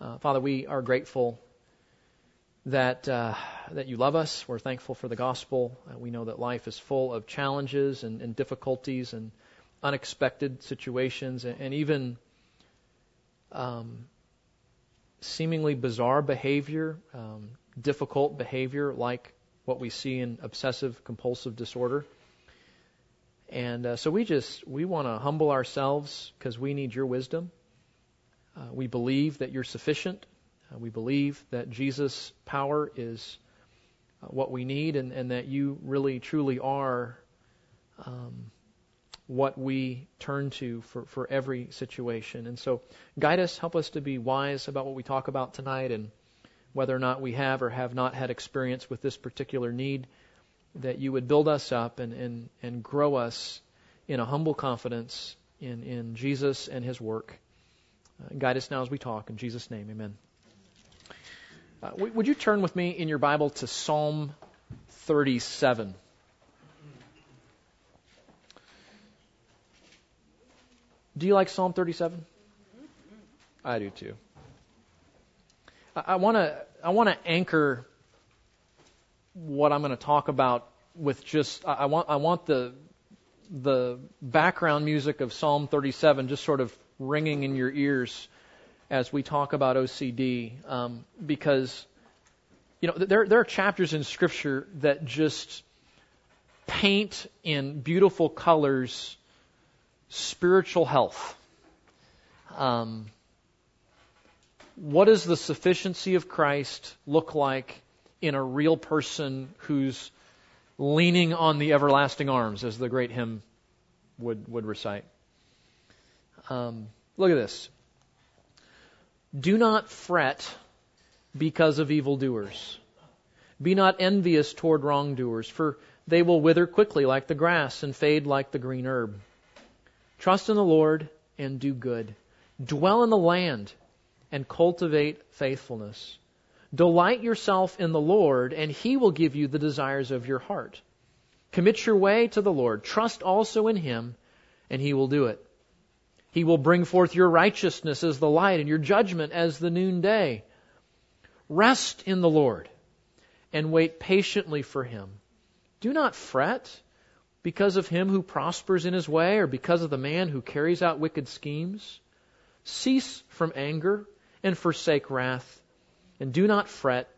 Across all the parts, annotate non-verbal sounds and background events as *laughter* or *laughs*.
Uh, Father, we are grateful that uh, that you love us. We're thankful for the gospel. Uh, we know that life is full of challenges and, and difficulties and unexpected situations and, and even um, seemingly bizarre behavior, um, difficult behavior, like what we see in obsessive compulsive disorder. And uh, so we just we want to humble ourselves because we need your wisdom. Uh, we believe that you're sufficient. Uh, we believe that Jesus' power is uh, what we need, and, and, that you really truly are um, what we turn to for, for every situation. And so, guide us, help us to be wise about what we talk about tonight, and whether or not we have or have not had experience with this particular need, that you would build us up and, and, and grow us in a humble confidence in, in Jesus and His work. Uh, guide us now as we talk. In Jesus' name, amen. Uh, would you turn with me in your Bible to Psalm 37? Do you like Psalm 37? I do too. I want to I want to anchor what I'm going to talk about with just I want I want the the background music of Psalm 37 just sort of ringing in your ears as we talk about OCD, um, because you know there there are chapters in Scripture that just paint in beautiful colors spiritual health. Um, what does the sufficiency of Christ look like in a real person who's leaning on the everlasting arms, as the great hymn would, would recite? Um, look at this. Do not fret because of evildoers. Be not envious toward wrongdoers, for they will wither quickly like the grass and fade like the green herb. Trust in the Lord and do good. Dwell in the land and cultivate faithfulness. Delight yourself in the Lord, and He will give you the desires of your heart. Commit your way to the Lord. Trust also in Him, and He will do it. He will bring forth your righteousness as the light and your judgment as the noonday. Rest in the Lord and wait patiently for Him. Do not fret because of him who prospers in his way or because of the man who carries out wicked schemes. Cease from anger and forsake wrath, and do not fret.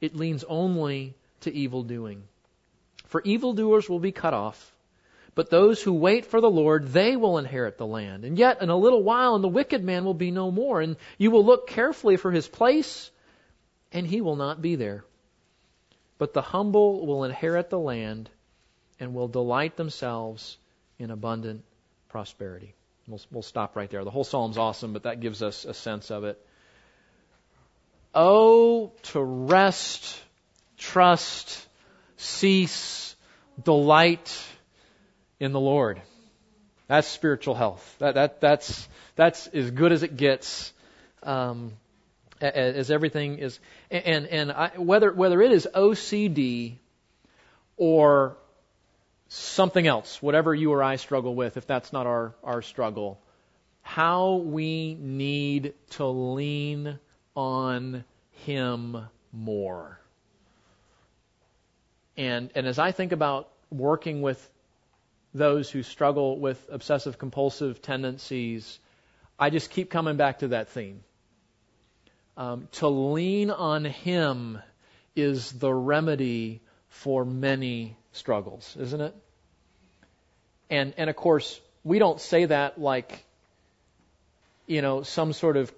It leans only to evil doing. For evildoers will be cut off but those who wait for the Lord, they will inherit the land. And yet, in a little while, and the wicked man will be no more. And you will look carefully for his place, and he will not be there. But the humble will inherit the land and will delight themselves in abundant prosperity. We'll, we'll stop right there. The whole psalm's awesome, but that gives us a sense of it. Oh, to rest, trust, cease, delight in the Lord. That's spiritual health. That, that, that's, that's as good as it gets, um, as, everything is. And, and I, whether, whether it is OCD or something else, whatever you or I struggle with, if that's not our, our struggle, how we need to lean on Him more. And, and as I think about working with those who struggle with obsessive compulsive tendencies, I just keep coming back to that theme. Um, to lean on Him is the remedy for many struggles, isn't it? And and of course, we don't say that like you know some sort of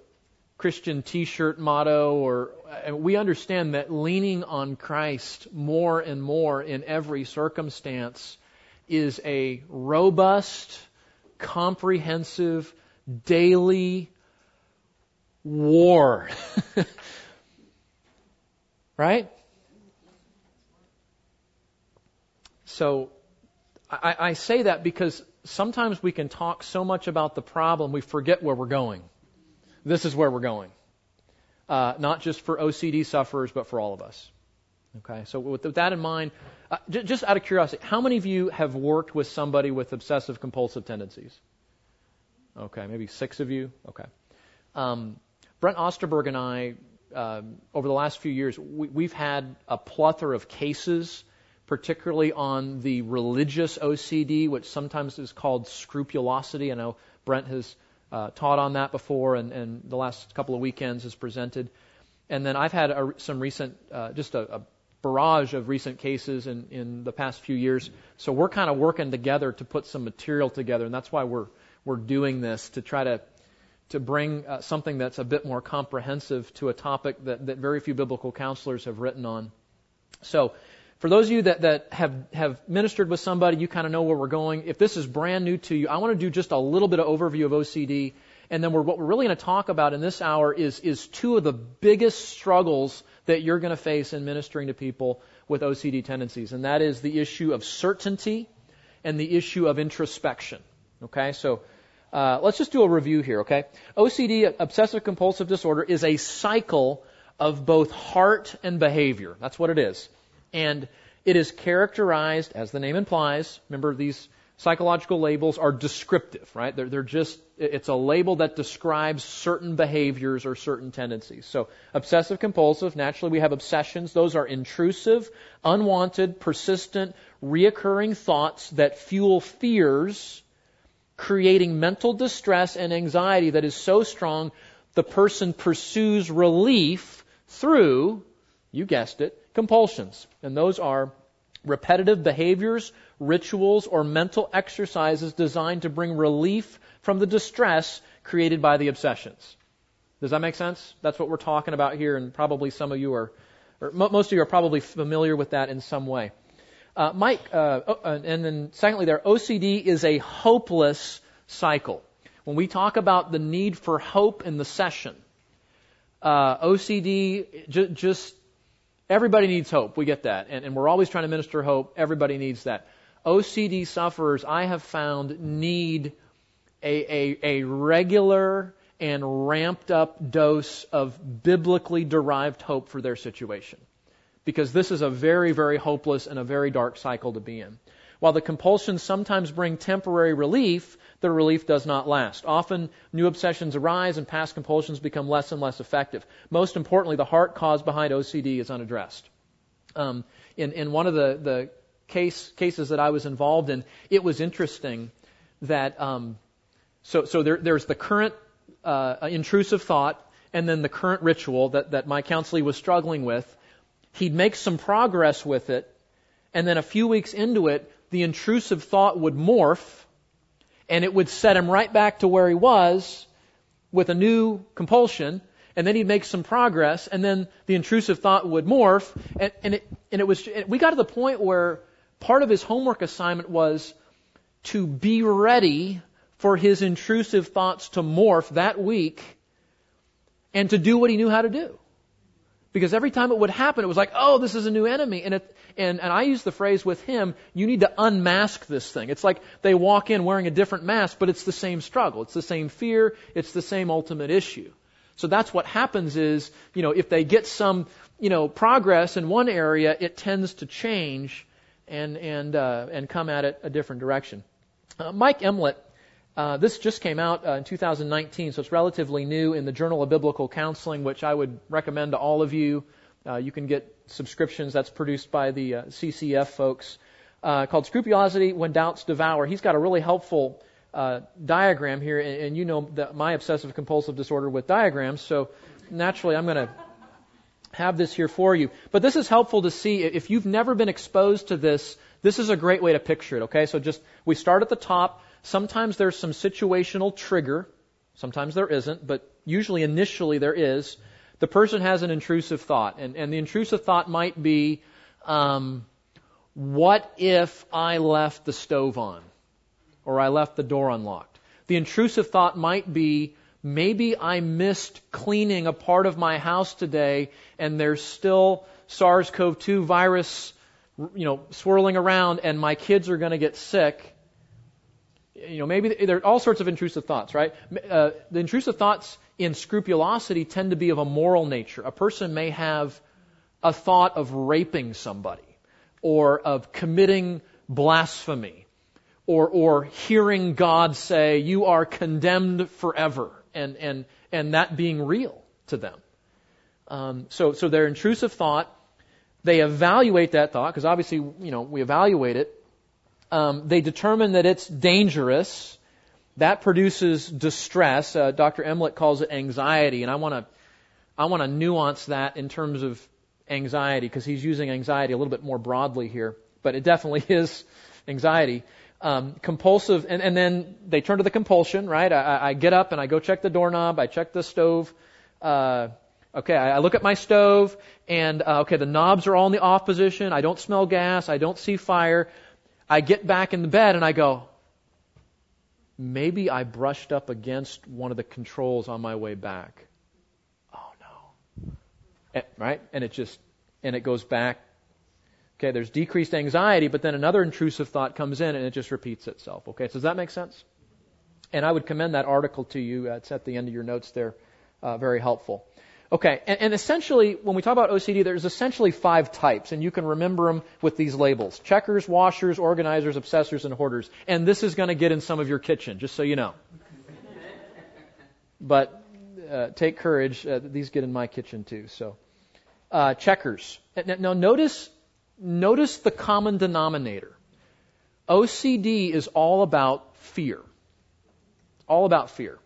Christian T-shirt motto, or we understand that leaning on Christ more and more in every circumstance is a robust, comprehensive, daily war. *laughs* right? So I, I, say that because sometimes we can talk so much about the problem we forget where we're going. This is where we're going. Uh, not just for OCD sufferers, but for all of us. Okay, so with that in mind, uh, j- just out of curiosity, how many of you have worked with somebody with obsessive compulsive tendencies? Okay, maybe six of you. Okay. Um, Brent Osterberg and I, uh, over the last few years, we, we've had a plethora of cases, particularly on the religious OCD, which sometimes is called scrupulosity. I know Brent has uh, taught on that before, and, and the last couple of weekends has presented. And then I've had a, some recent, uh, just a, a barrage of recent cases in, in the past few years. So we're kind of working together to put some material together, and that's why we're we're doing this to try to to bring uh, something that's a bit more comprehensive to a topic that, that very few biblical counselors have written on. So, for those of you that, that have, have ministered with somebody, you kind of know where we're going. If this is brand new to you, I want to do just a little bit of overview of OCD. And then we're, what we're really going to talk about in this hour is, is two of the biggest struggles that you're going to face in ministering to people with OCD tendencies. And that is the issue of certainty and the issue of introspection. Okay, so uh, let's just do a review here, okay? OCD, obsessive compulsive disorder, is a cycle of both heart and behavior. That's what it is. And it is characterized, as the name implies, remember these psychological labels are descriptive, right? They're, they're just, it's a label that describes certain behaviors or certain tendencies. So, obsessive compulsive, naturally we have obsessions. Those are intrusive, unwanted, persistent, reoccurring thoughts that fuel fears creating mental distress and anxiety that is so strong the person pursues relief through, you guessed it, compulsions. And those are repetitive behaviors, rituals, or mental exercises designed to bring relief from the distress created by the obsessions. Does that make sense? That's what we're talking about here, and probably some of you are, or most of you are probably familiar with that in some way. Uh, Mike, uh, oh, uh, and then secondly, there, OCD is a hopeless cycle. When we talk about the need for hope in the session, uh, OCD j- just everybody needs hope. We get that, and, and we're always trying to minister hope. Everybody needs that. OCD sufferers, I have found, need a, a, a regular and ramped up dose of biblically derived hope for their situation because this is a very, very hopeless and a very dark cycle to be in. While the compulsions sometimes bring temporary relief, the relief does not last. Often, new obsessions arise and past compulsions become less and less effective. Most importantly, the heart cause behind OCD is unaddressed. Um, in, in one of the, the case, cases that I was involved in, it was interesting that um, so, so there, there's the current uh, intrusive thought and then the current ritual that, that my counselee was struggling with. He'd make some progress with it, and then a few weeks into it, the intrusive thought would morph, and it would set him right back to where he was with a new compulsion, and then he'd make some progress, and then the intrusive thought would morph, and, and it and it was we got to the point where part of his homework assignment was to be ready for his intrusive thoughts to morph that week and to do what he knew how to do. Because every time it would happen, it was like, oh, this is a new enemy. And, it, and, and I use the phrase with him, you need to unmask this thing. It's like they walk in wearing a different mask, but it's the same struggle. It's the same fear. It's the same ultimate issue. So that's what happens is, you know, if they get some, you know, progress in one area, it tends to change and, and, uh, and come at it a different direction. Uh, Mike Emlet uh, this just came out uh, in 2019, so it's relatively new in the Journal of Biblical Counseling, which I would recommend to all of you. Uh, you can get subscriptions that's produced by the uh, CCF folks called Scrupulosity When Doubts Devour. He's got a really helpful diagram here, and, and you know my obsessive compulsive disorder with diagrams, so naturally I'm going to have this here for you. But this is helpful to see if you've never been exposed to this. This is a great way to picture it. Okay, so just we start at the top. Sometimes there's some situational trigger. Sometimes there isn't, but usually initially there is. The person has an intrusive thought, and, and the intrusive thought might be, um, what if I left the stove on? Or I left the door unlocked? The intrusive thought might be, maybe I missed cleaning a part of my house today and there's still SARS-CoV-2 virus, you know, swirling around and my kids are going to get sick you know, maybe there are all sorts of intrusive thoughts, right? Uh, the intrusive thoughts in scrupulosity tend to be of a moral nature. A person may have a thought of raping somebody, or of committing blasphemy, or or hearing God say, "You are condemned forever," and and and that being real. to them. Um, so, so their intrusive thought, they evaluate that thought, because obviously, you know, we evaluate it. Um, they determine that it's dangerous. That produces distress. Uh, Dr. Emlet calls it anxiety, and I want to, I want to nuance that in terms of anxiety, because he's using anxiety a little bit more broadly here, but it definitely *laughs* is anxiety. Um, compulsive, and, and then they turn to the compulsion, right? I, I get up and I go check the doorknob, I check the stove. Uh, okay, I, I look at my stove, and uh, okay, the knobs are all in the off position. I don't smell gas. I don't see fire. I get back in the bed and I go, maybe I brushed up against one of the controls on my way back. Oh no. And, right? And it just, and it goes back Okay, there's decreased anxiety, but then another intrusive thought comes in and it just repeats itself. Okay, so does that make sense? And I would commend that article to you. Uh, it's at the end of your notes there. Uh, very helpful. Okay, and, and, essentially, when we talk about OCD, there's essentially five types, and you can remember them with these labels checkers, washers, organizers, obsessors, and hoarders. And this is going to get in some of your kitchen, just so you know. *laughs* but uh, take courage, uh, these get in my kitchen too. So, uh, checkers. Now, notice notice the common denominator. OCD is all about fear. All about fear.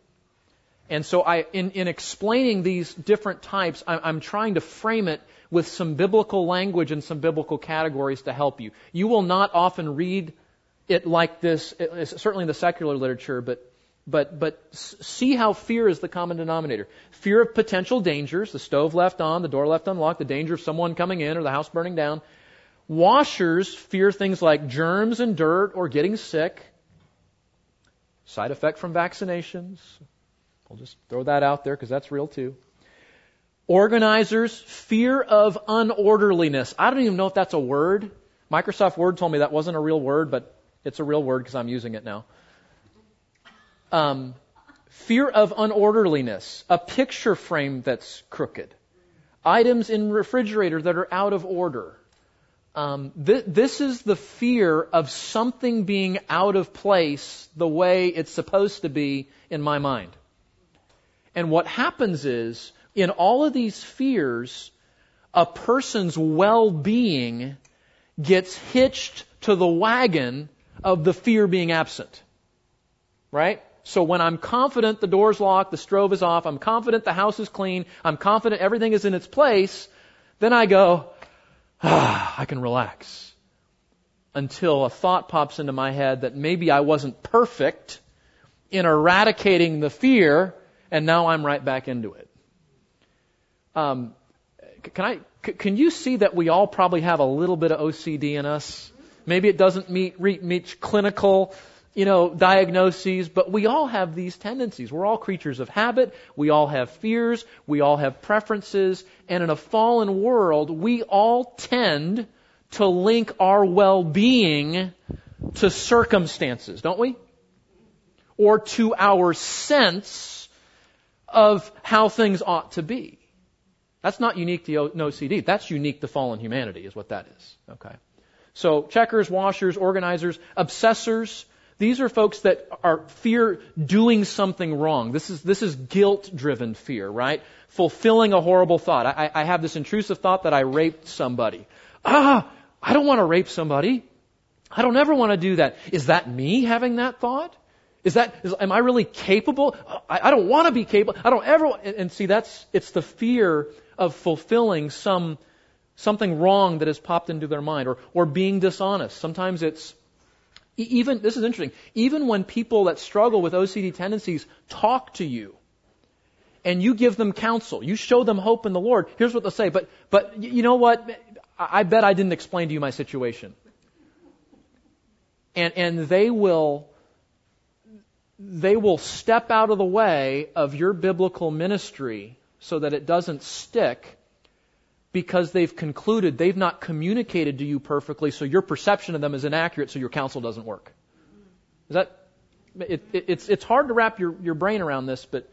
And so I, in, in explaining these different types, I, I'm trying to frame it with some biblical language and some biblical categories to help you. You will not often read it like this, certainly in the secular literature, but but but see how fear is the common denominator. Fear of potential dangers, the stove left on, the door left unlocked, the danger of someone coming in or the house burning down. Washers fear things like germs and dirt or getting sick. Side effect from vaccinations. I'll just throw that out there because that's real too. Organizers, fear of unorderliness. I don't even know if that's a word. Microsoft Word told me that wasn't a real word, but it's a real word because I'm using it now. Um, fear of unorderliness. A picture frame that's crooked. Items in refrigerator that are out of order. Um, th- this is the fear of something being out of place the way it's supposed to be in my mind. And what happens is, in all of these fears, a person's well-being gets hitched to the wagon of the fear being absent. Right? So when I'm confident the door's locked, the stove is off, I'm confident the house is clean, I'm confident everything is in its place, then I go, ah, I can relax. Until a thought pops into my head that maybe I wasn't perfect in eradicating the fear, and now I'm right back into it. Um, can I? Can you see that we all probably have a little bit of OCD in us? Maybe it doesn't meet reach clinical you know, diagnoses, but we all have these tendencies. We're all creatures of habit. We all have fears. We all have preferences. And in a fallen world, we all tend to link our well-being to circumstances, don't we? Or to our sense of how things ought to be. That's not unique to OCD. That's unique to fallen humanity, is what that is. Okay. So, checkers, washers, organizers, obsessors, these are folks that are fear doing something wrong. This is, this is guilt driven fear, right? Fulfilling a horrible thought. I, I have this intrusive thought that I raped somebody. Ah, I don't want to rape somebody. I don't ever want to do that. Is that me having that thought? Is that, is, am I really capable? I, I don't want to be capable. I don't ever, and, and see, that's, it's the fear of fulfilling some, something wrong that has popped into their mind or, or being dishonest. Sometimes it's, even, this is interesting, even when people that struggle with OCD tendencies talk to you, and you give them counsel, you show them hope in the Lord, here's what they'll say, but, but you know what? I bet I didn't explain to you my situation. And, and they will, they will step out of the way of your biblical ministry so that it doesn't stick because they've concluded they've not communicated to you perfectly, so your perception of them is inaccurate, so your counsel doesn't work. Is that? It, it, it's it's hard to wrap your, your brain around this, but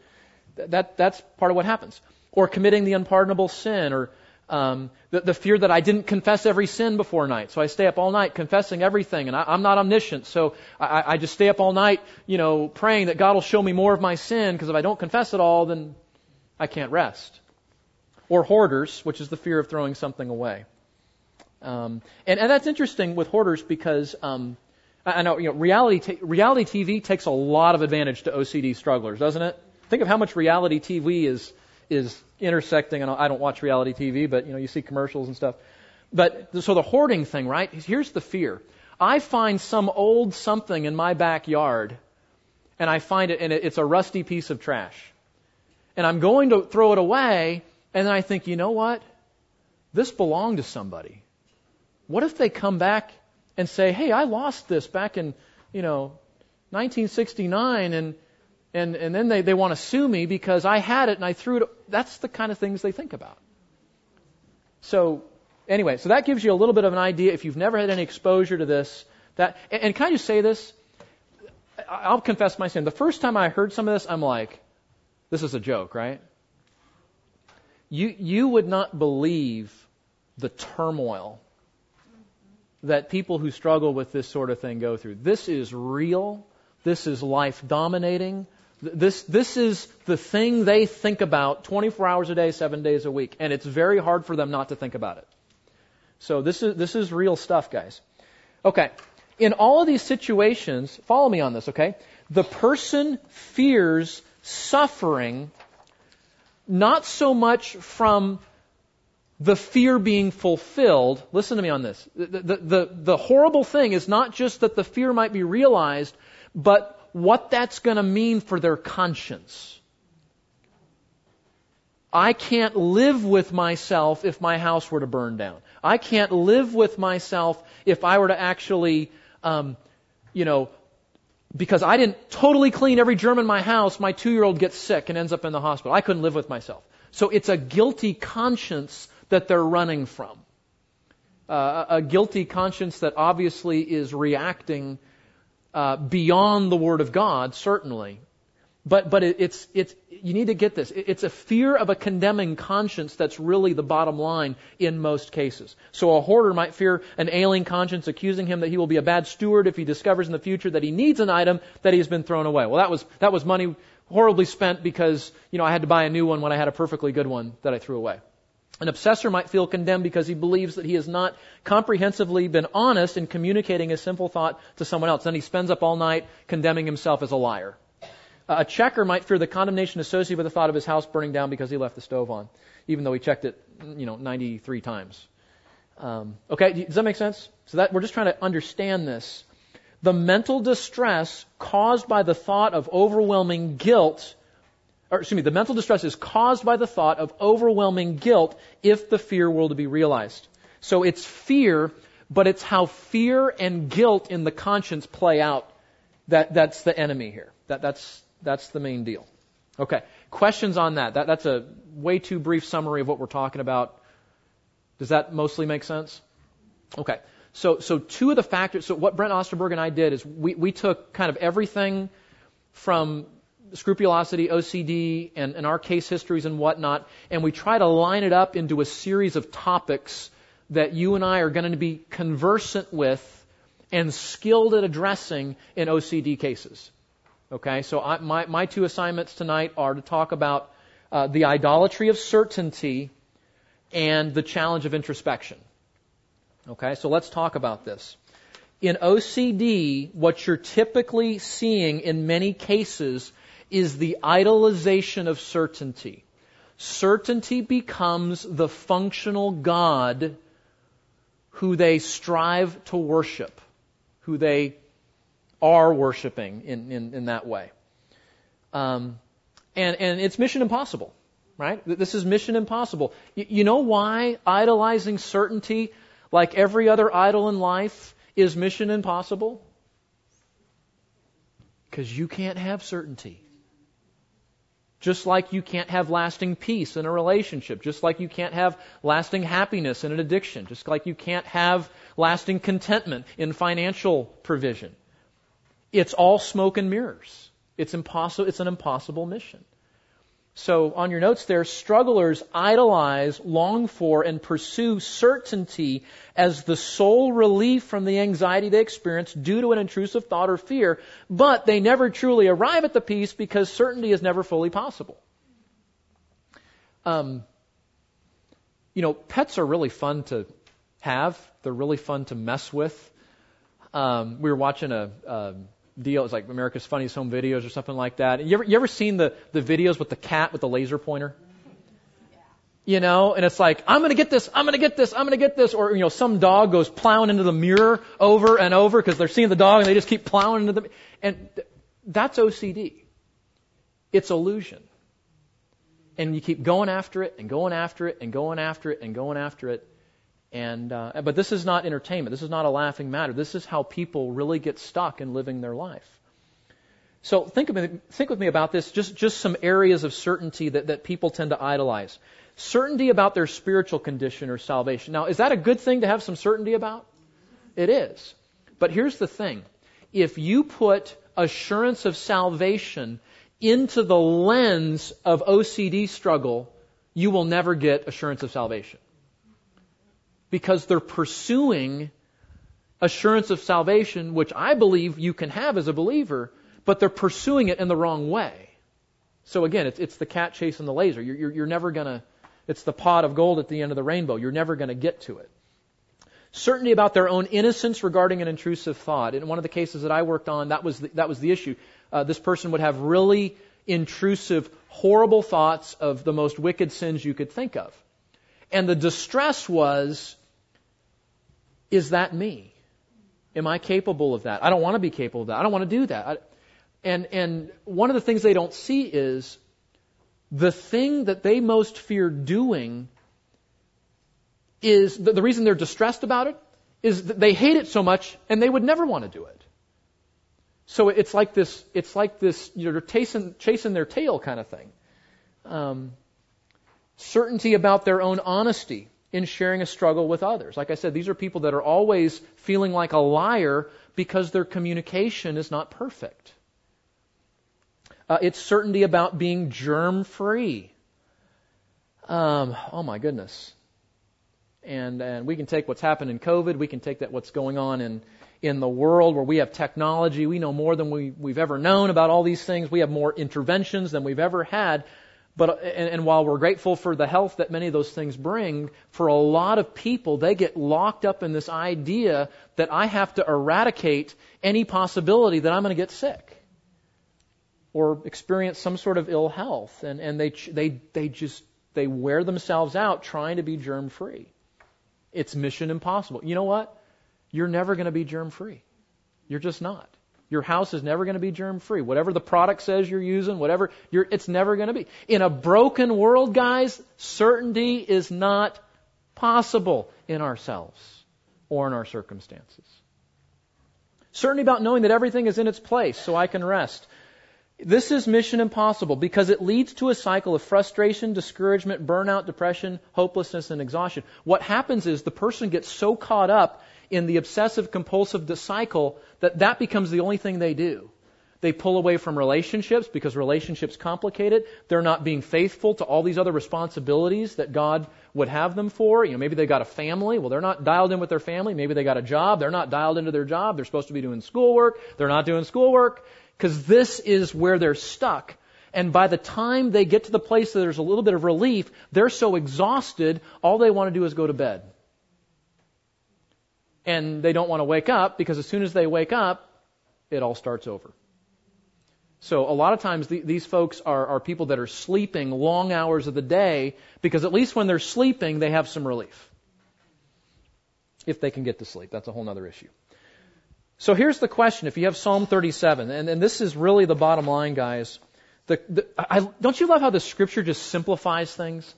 that that's part of what happens. Or committing the unpardonable sin, or um, the, the fear that I didn't confess every sin before night, so I stay up all night confessing everything, and I, am not omniscient, so I, I just stay up all night, you know, praying that God will show me more of my sin, because if I don't confess it all, then I can't rest. Or hoarders, which is the fear of throwing something away. Um, and, and that's interesting with hoarders because um, I, I know you know reality t- reality TV takes a lot of advantage to OCD strugglers, doesn't it? Think of how much reality TV is is intersecting. And I don't watch reality TV, but you know you see commercials and stuff. But so the hoarding thing, right? Here's the fear. I find some old something in my backyard, and I find it, and it's a rusty piece of trash. And I'm going to throw it away, and then I think, you know what? This belonged to somebody. What if they come back and say, hey, I lost this back in, you know, 1969, and and and then they, they want to sue me because I had it and I threw it. That's the kind of things they think about. So anyway, so that gives you a little bit of an idea if you've never had any exposure to this. That and, and can I just say this? I'll confess my sin. The first time I heard some of this, I'm like, this is a joke, right? You you would not believe the turmoil that people who struggle with this sort of thing go through. This is real. This is life dominating. This, this is the thing they think about 24 hours a day, seven days a week. And it's very hard for them not to think about it. So this is, this is real stuff, guys. Okay. In all of these situations, follow me on this, okay? The person fears suffering not so much from the fear being fulfilled. Listen to me on this. The, the, the, the horrible thing is not just that the fear might be realized, but what that's going to mean for their conscience. I can't live with myself if my house were to burn down. I can't live with myself if I were to actually, um, you know, because I didn't totally clean every germ in my house, my two year old gets sick and ends up in the hospital. I couldn't live with myself. So it's a guilty conscience that they're running from. Uh, a guilty conscience that obviously is reacting uh, beyond the Word of God, certainly. But, but it, it's, it's, you need to get this. It's a fear of a condemning conscience that's really the bottom line in most cases. So a hoarder might fear an ailing conscience accusing him that he will be a bad steward if he discovers in the future that he needs an item that he has been thrown away. Well, that was, that was money horribly spent because, you know, I had to buy a new one when I had a perfectly good one that I threw away. An obsessor might feel condemned because he believes that he has not comprehensively been honest in communicating his simple thought to someone else. Then he spends up all night condemning himself as a liar. A checker might fear the condemnation associated with the thought of his house burning down because he left the stove on, even though he checked it, you know, 93 times. Um, okay, does that make sense? So that we're just trying to understand this. The mental distress caused by the thought of overwhelming guilt or excuse me, the mental distress is caused by the thought of overwhelming guilt if the fear were to be realized. So it's fear, but it's how fear and guilt in the conscience play out. That, that's the enemy here. That, that's, that's the main deal. Okay. Questions on that? that? That's a way too brief summary of what we're talking about. Does that mostly make sense? Okay. So, so two of the factors, so what Brent Osterberg and I did is we, we took kind of everything from scrupulosity, OCD, and, and our case histories and whatnot, and we try to line it up into a series of topics that you and I are going to be conversant with and skilled at addressing in OCD cases. Okay, so I, my, my two assignments tonight are to talk about uh, the idolatry of certainty and the challenge of introspection. Okay, so let's talk about this. In OCD, what you're typically seeing in many cases is the idolization of certainty. Certainty becomes the functional God who they strive to worship, who they are worshiping in, in, in that way. Um, and, and it's mission impossible, right? This is mission impossible. You, you know why idolizing certainty, like every other idol in life, is mission impossible? Because you can't have certainty. Just like you can't have lasting peace in a relationship. Just like you can't have lasting happiness in an addiction. Just like you can't have lasting contentment in financial provision. It's all smoke and mirrors. It's impossible, it's an impossible mission. So on your notes there, strugglers idolize, long for, and pursue certainty as the sole relief from the anxiety they experience due to an intrusive thought or fear, but they never truly arrive at the peace because certainty is never fully possible. Um, you know, pets are really fun to have. They're really fun to mess with. Um, we were watching a, a deal. It's like America's Funniest Home Videos or something like that. You ever, you ever seen the, the videos with the cat with the laser pointer? You know, and it's like, I'm gonna get this, I'm gonna get this, I'm gonna get this, or, you know, some dog goes plowing into the mirror over and over because they're seeing the dog and they just keep plowing into the, and that's OCD. It's illusion. And you keep going after it and going after it and going after it and going after it. And, uh, but this is not entertainment. This is not a laughing matter. This is how people really get stuck in living their life. So think, me, think with me about this, just, just some areas of certainty that, that people tend to idolize. Certainty about their spiritual condition or salvation. Now, is that a good thing to have some certainty about? It is. But here's the thing. If you put assurance of salvation into the lens of OCD struggle, you will never get assurance of salvation. Because they're pursuing assurance of salvation, which I believe you can have as a believer, but they're pursuing it in the wrong way. So again, it's, it's the cat chasing the laser. You're, you're, you're never gonna, it's the pot of gold at the end of the rainbow. You're never gonna get to it. Certainty about their own innocence regarding an intrusive thought. In one of the cases that I worked on, that was the, that was the issue. Uh, this person would have really intrusive, horrible thoughts of the most wicked sins you could think of. And the distress was, is that me? Am I capable of that? I don't want to be capable of that. I don't want to do that. I, and, and one of the things they don't see is the thing that they most fear doing is the, the reason they're distressed about it is that they hate it so much and they would never want to do it. So it's like this, it's like this, you know, chasing, chasing their tail kind of thing. Um, certainty about their own honesty in sharing a struggle with others. Like I said, these are people that are always feeling like a liar because their communication is not perfect. Uh, it's certainty about being germ free. Um, oh my goodness. And, and we can take what's happened in COVID. We can take that what's going on in, in the world where we have technology. We know more than we, we've ever known about all these things. We have more interventions than we've ever had. But, and, and while we're grateful for the health that many of those things bring, for a lot of people, they get locked up in this idea that I have to eradicate any possibility that I'm going to get sick or experience some sort of ill health, and, and they, they, they just they wear themselves out trying to be germ free. It's mission impossible. You know what? You're never going to be germ free. You're just not. Your house is never going to be germ free. Whatever the product says you're using, whatever, you're, it's never going to be. In a broken world, guys, certainty is not possible in ourselves or in our circumstances. Certainty about knowing that everything is in its place so I can rest. This is mission impossible because it leads to a cycle of frustration, discouragement, burnout, depression, hopelessness, and exhaustion. What happens is the person gets so caught up in the obsessive compulsive cycle that that becomes the only thing they do. They pull away from relationships because relationships complicate it. They're not being faithful to all these other responsibilities that God would have them for. You know, maybe they got a family. Well, they're not dialed in with their family. Maybe they got a job. They're not dialed into their job. They're supposed to be doing schoolwork. They're not doing schoolwork because this is where they're stuck. And by the time they get to the place that there's a little bit of relief, they're so exhausted, all they want to do is go to bed. And they don't want to wake up because as soon as they wake up, it all starts over. So a lot of times the, these folks are, are people that are sleeping long hours of the day because at least when they're sleeping, they have some relief. If they can get to sleep. That's a whole other issue. So here's the question. If you have Psalm 37, and, and this is really the bottom line, guys. The, the, I, don't you love how the scripture just simplifies things?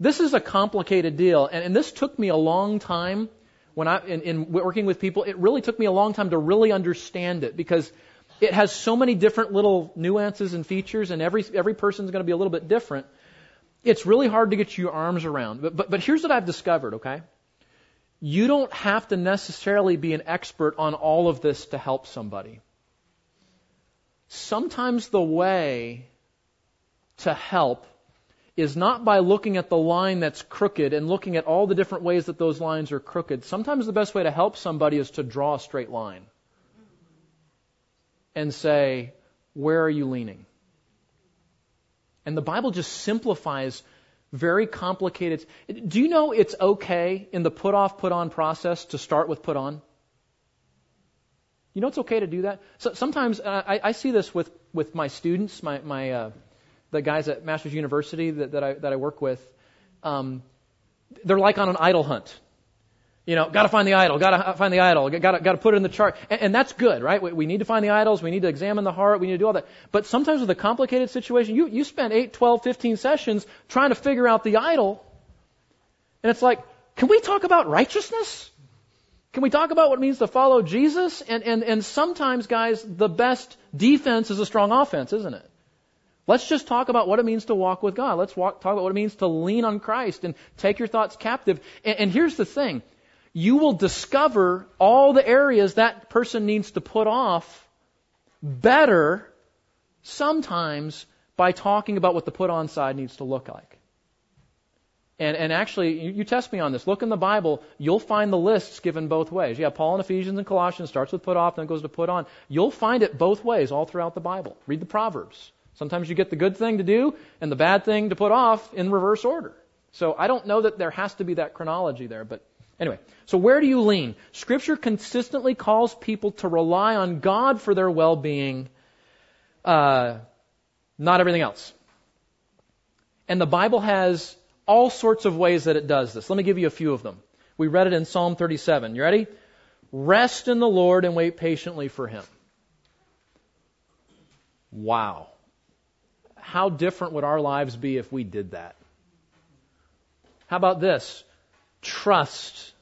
This is a complicated deal, and, and this took me a long time when I, in, in working with people, it really took me a long time to really understand it because it has so many different little nuances and features, and every, every person's going to be a little bit different. It's really hard to get your arms around. But, but, but here's what I've discovered, okay? you don't have to necessarily be an expert on all of this to help somebody. Sometimes the way to help is not by looking at the line that's crooked and looking at all the different ways that those lines are crooked. Sometimes the best way to help somebody is to draw a straight line and say, Where are you leaning? And the Bible just simplifies very complicated. Do you know it's okay in the put off, put on process to start with put on? You know it's okay to do that? So sometimes uh, I, I see this with, with my students, my, my uh, the guys at Masters University that, that, I, that I work with. Um, they're like on an idol hunt. You know, got to find the idol, got to find the idol, got to got to put it in the chart, and, and that's good, right? We, we, need to find the idols, we need to examine the heart, we need to do all that. But sometimes with a complicated situation, you you spend 8, 12, 15 sessions trying to figure out the idol, and it's like, can we talk about righteousness? Can we talk about what it means to follow Jesus? And and and sometimes, guys, the best defense is a strong offense, isn't it? Let's just talk about what it means to walk with God. Let's walk, talk about what it means to lean on Christ and take your thoughts captive. And, and here's the thing you will discover all the areas that person needs to put off better sometimes by talking about what the put on side needs to look like. And, and actually, you, you, test me on this. Look in the Bible, you'll find the lists given both ways. Yeah, Paul in Ephesians and Colossians starts with put off, then goes to put on. You'll find it both ways all throughout the Bible. Read the Proverbs. Sometimes you get the good thing to do and the bad thing to put off in reverse order. So I don't know that there has to be that chronology there, but Anyway, so where do you lean? Scripture consistently calls people to rely on God for their well being, uh, not everything else. And the Bible has all sorts of ways that it does this. Let me give you a few of them. We read it in Psalm 37. You ready? Rest in the Lord and wait patiently for Him. Wow. How different would our lives be if we did that? How about this? trust.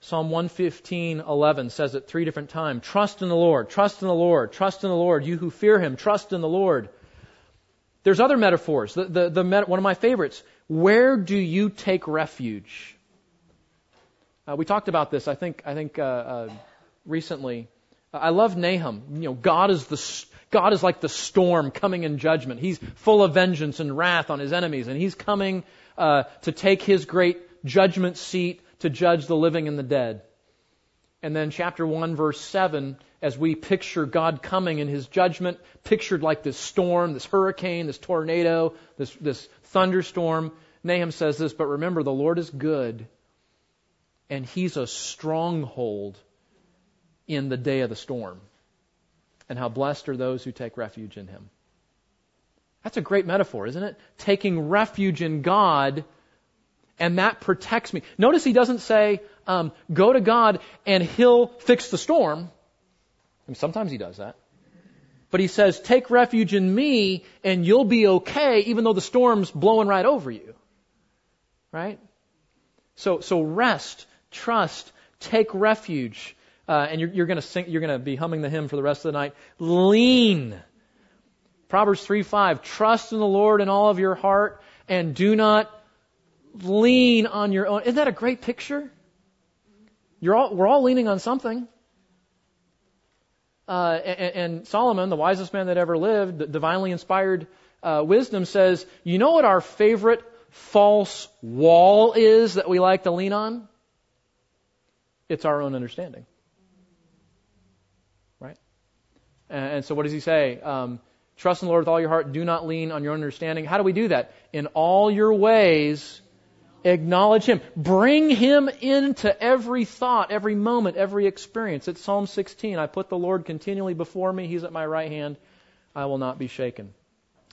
Psalm 115:11 says it three different times. Trust in the Lord, trust in the Lord, trust in the Lord. You who fear Him, trust in the Lord. There's other metaphors. The, the, the one of my favorites. Where do you take refuge? Uh, we talked about this, I think, I think uh, uh, recently. I love Nahum. You know, God is the God is like the storm coming in judgment. He's full of vengeance and wrath on his enemies, and he's coming uh, to take his great judgment seat to judge the living and the dead. And then chapter 1 verse 7, as we picture God coming in his judgment, pictured like this storm, this hurricane, this tornado, this, this thunderstorm, Nahum says this, but remember the Lord is good and he's a stronghold in the day of the storm. And how blessed are those who take refuge in him. That's a great metaphor, isn't it? Taking refuge in God, and that protects me. Notice he doesn't say, um, go to God and he'll fix the storm. I mean, sometimes he does that. But he says, take refuge in me and you'll be okay even though the storm's blowing right over you. Right? So, so rest, trust, take refuge. Uh, and you're, you're going to sing, you're going to be humming the hymn for the rest of the night. Lean Proverbs 3 5, trust in the Lord in all of your heart and do not lean on your own. Isn't that a great picture? You're all, we're all leaning on something. Uh, and, and, Solomon, the wisest man that ever lived, the divinely inspired uh, wisdom, says, You know what our favorite false wall is that we like to lean on? It's our own understanding. Right? And, so, what does he say? Um, Trust in the Lord with all your heart. Do not lean on your understanding. How do we do that? In all your ways, acknowledge Him. Bring Him into every thought, every moment, every experience. It's Psalm 16. I put the Lord continually before me. He's at my right hand. I will not be shaken.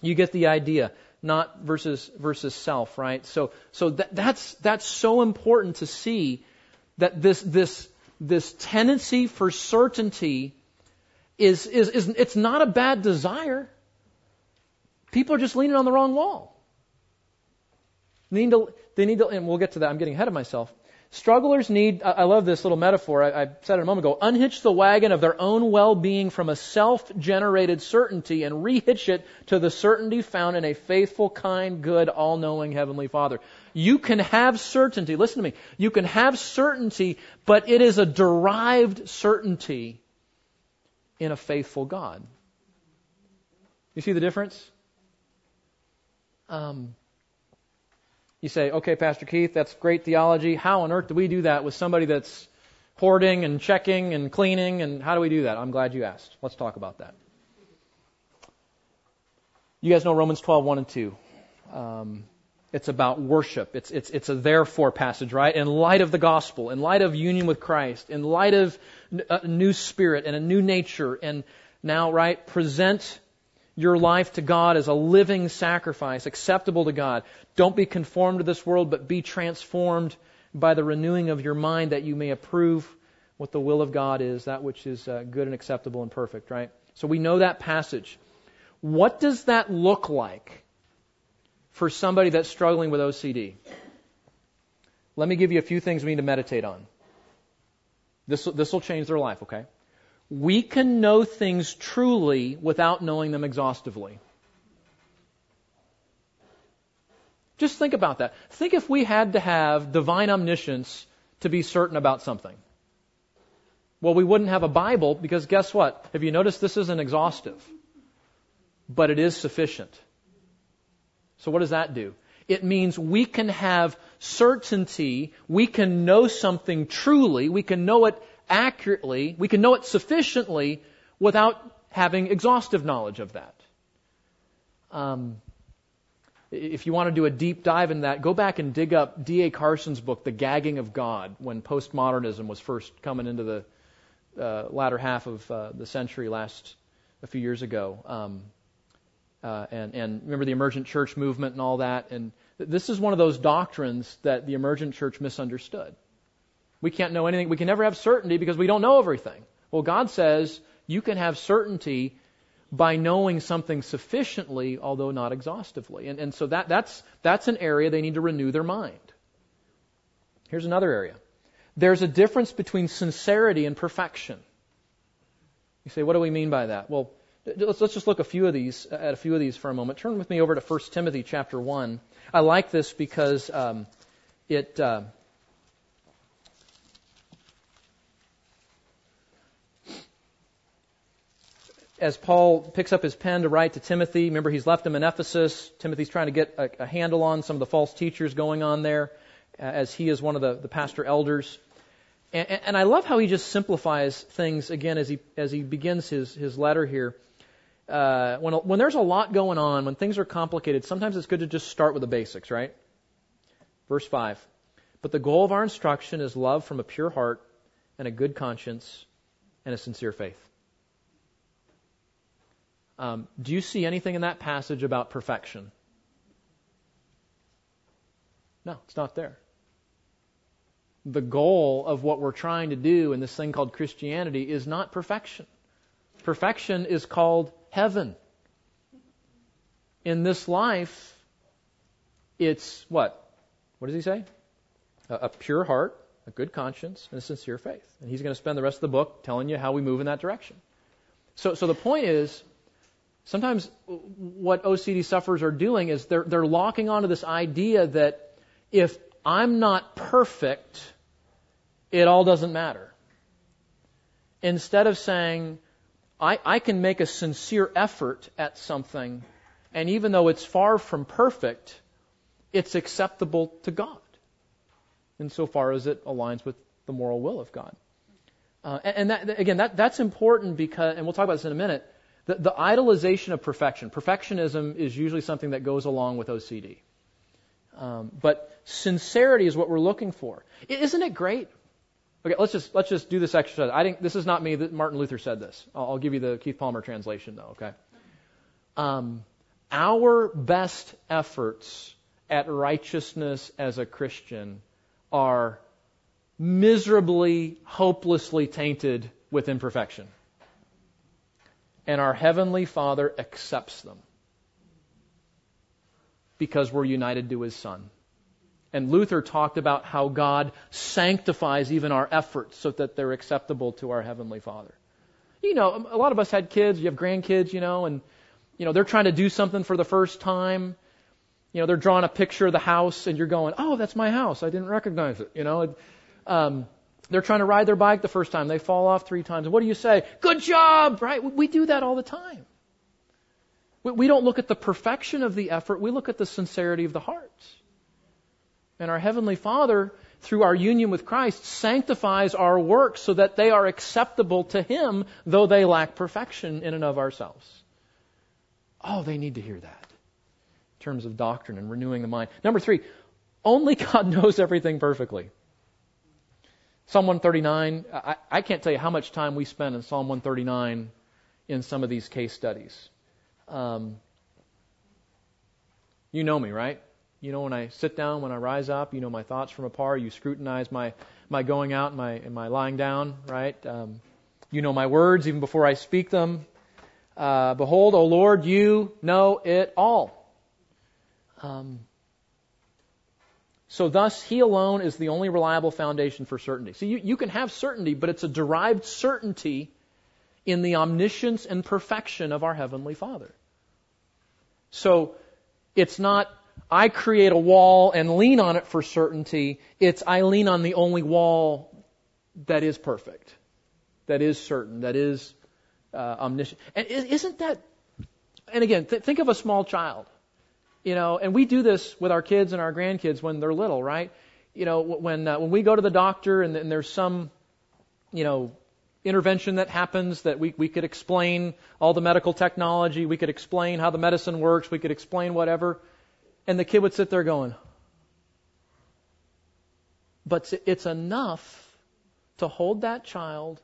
You get the idea. Not versus versus self, right? So so that, that's that's so important to see that this this this tendency for certainty is is, is it's not a bad desire. People are just leaning on the wrong wall. Need to, they need to, and we'll get to that. I'm getting ahead of myself. Strugglers need, I love this little metaphor. I, I said it a moment ago. Unhitch the wagon of their own well-being from a self-generated certainty and rehitch it to the certainty found in a faithful, kind, good, all-knowing Heavenly Father. You can have certainty. Listen to me. You can have certainty, but it is a derived certainty in a faithful God. You see the difference? Um, you say, okay, Pastor Keith, that's great theology. How on earth do we do that with somebody that's hoarding and checking and cleaning? And how do we do that? I'm glad you asked. Let's talk about that. You guys know Romans 12, 1 and 2. Um, it's about worship. It's, it's, it's a therefore passage, right? In light of the gospel, in light of union with Christ, in light of a new spirit and a new nature, and now, right, present your life to God as a living sacrifice, acceptable to God. Don't be conformed to this world, but be transformed by the renewing of your mind that you may approve what the will of God is, that which is uh, good and acceptable and perfect, right? So we know that passage. What does that look like for somebody that's struggling with OCD? Let me give you a few things we need to meditate on. This, this will change their life, okay? We can know things truly without knowing them exhaustively. Just think about that. Think if we had to have divine omniscience to be certain about something. Well, we wouldn't have a Bible because guess what? Have you noticed this isn't exhaustive? But it is sufficient. So what does that do? It means we can have certainty, we can know something truly, we can know it accurately, we can know it sufficiently without having exhaustive knowledge of that. Um, if you want to do a deep dive in that, go back and dig up D.A. Carson's book, The Gagging of God, when postmodernism was first coming into the uh, latter half of uh, the century last a few years ago. Um, uh, and, and remember the emergent church movement and all that. And this is one of those doctrines that the emergent church misunderstood. We can't know anything. We can never have certainty because we don't know everything. Well, God says you can have certainty by knowing something sufficiently, although not exhaustively. And, and so that, that's, that's an area they need to renew their mind. Here's another area. There's a difference between sincerity and perfection. You say, what do we mean by that? Well, let's, just look a few of these at a few of these for a moment. Turn with me over to 1 Timothy chapter 1. I like this because um, it, uh, as Paul picks up his pen to write to Timothy, remember he's left him in Ephesus. Timothy's trying to get a, a handle on some of the false teachers going on there, uh, as he is one of the, the pastor elders. And, and, I love how he just simplifies things again as he as he begins his his letter here. Uh, when when there's a lot going on, when things are complicated, sometimes it's good to just start with the basics, right? Verse five. But the goal of our instruction is love from a pure heart and a good conscience and a sincere faith. Um, do you see anything in that passage about perfection? No, it's not there. The goal of what we're trying to do in this thing called Christianity is not perfection. Perfection is called heaven. In this life, it's what? What does he say? A, a pure heart, a good conscience, and a sincere faith. And he's going to spend the rest of the book telling you how we move in that direction. So, so the point is, sometimes what OCD sufferers are doing is they're, they're locking onto this idea that if I'm not perfect, it all doesn't matter. Instead of saying, I, I can make a sincere effort at something, and even though it's far from perfect, it's acceptable to God, insofar as it aligns with the moral will of God. Uh, and, that, again, that, that's important because, and we'll talk about this in a minute, the, the idolization of perfection. Perfectionism is usually something that goes along with OCD. Um, but sincerity is what we're looking for. Isn't it great? Okay, let's just let's just do this exercise. I think this is not me. That Martin Luther said this. I'll, I'll give you the Keith Palmer translation though. Okay. Um, our best efforts at righteousness as a Christian are miserably, hopelessly tainted with imperfection and our Heavenly Father accepts them because we're united to His Son. And Luther talked about how God sanctifies even our efforts so that they're acceptable to our Heavenly Father. You know, a lot of us had kids, you have grandkids, you know, and, you know, they're trying to do something for the first time. You know, they're drawing a picture of the house and you're going, oh, that's my house. I didn't recognize it, you know. Um, they're trying to ride their bike the first time. They fall off three times. And what do you say? Good job, right? We do that all the time. We don't look at the perfection of the effort. We look at the sincerity of the heart. And our Heavenly Father, through our union with Christ, sanctifies our works so that they are acceptable to Him, though they lack perfection in and of ourselves. Oh, they need to hear that. terms of doctrine and renewing the mind. Number three, only God *laughs* knows everything perfectly. Psalm 139, I, I can't tell you how much time we spend in Psalm 139 in some of these case studies. Um, you know me, right? You know when I sit down, when I rise up, you know my thoughts from afar. You scrutinize my, my going out and my, and my lying down, right? Um, you know my words even before I speak them. Uh, Behold, O Lord, you know it all. Um, so thus, He alone is the only reliable foundation for certainty. So you, you can have certainty, but it's a derived certainty in the omniscience and perfection of our Heavenly Father. So it's not I create a wall and lean on it for certainty. It's I lean on the only wall that is perfect, that is certain, that is uh, omniscient. And isn't that? And again, th- think of a small child. You know, and we do this with our kids and our grandkids when they're little, right? You know, when uh, when we go to the doctor and, and there's some, you know, intervention that happens that we, we could explain all the medical technology, we could explain how the medicine works, we could explain whatever. And the kid would sit there going, but it's enough to hold that child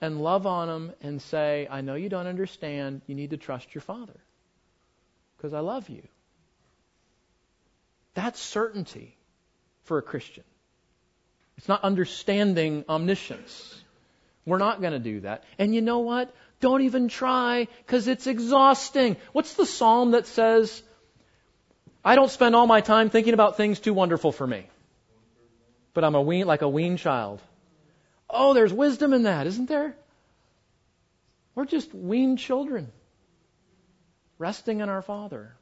and love on them and say, I know you don't understand. You need to trust your father because I love you. That's certainty for a Christian. It's not understanding omniscience. We're not going to do that. And you know what? Don't even try because it's exhausting. What's the psalm that says, I don't spend all my time thinking about things too wonderful for me, but I'm a ween, like a wean child. Oh, there's wisdom in that, isn't there? We're just weaned children, resting in our Father.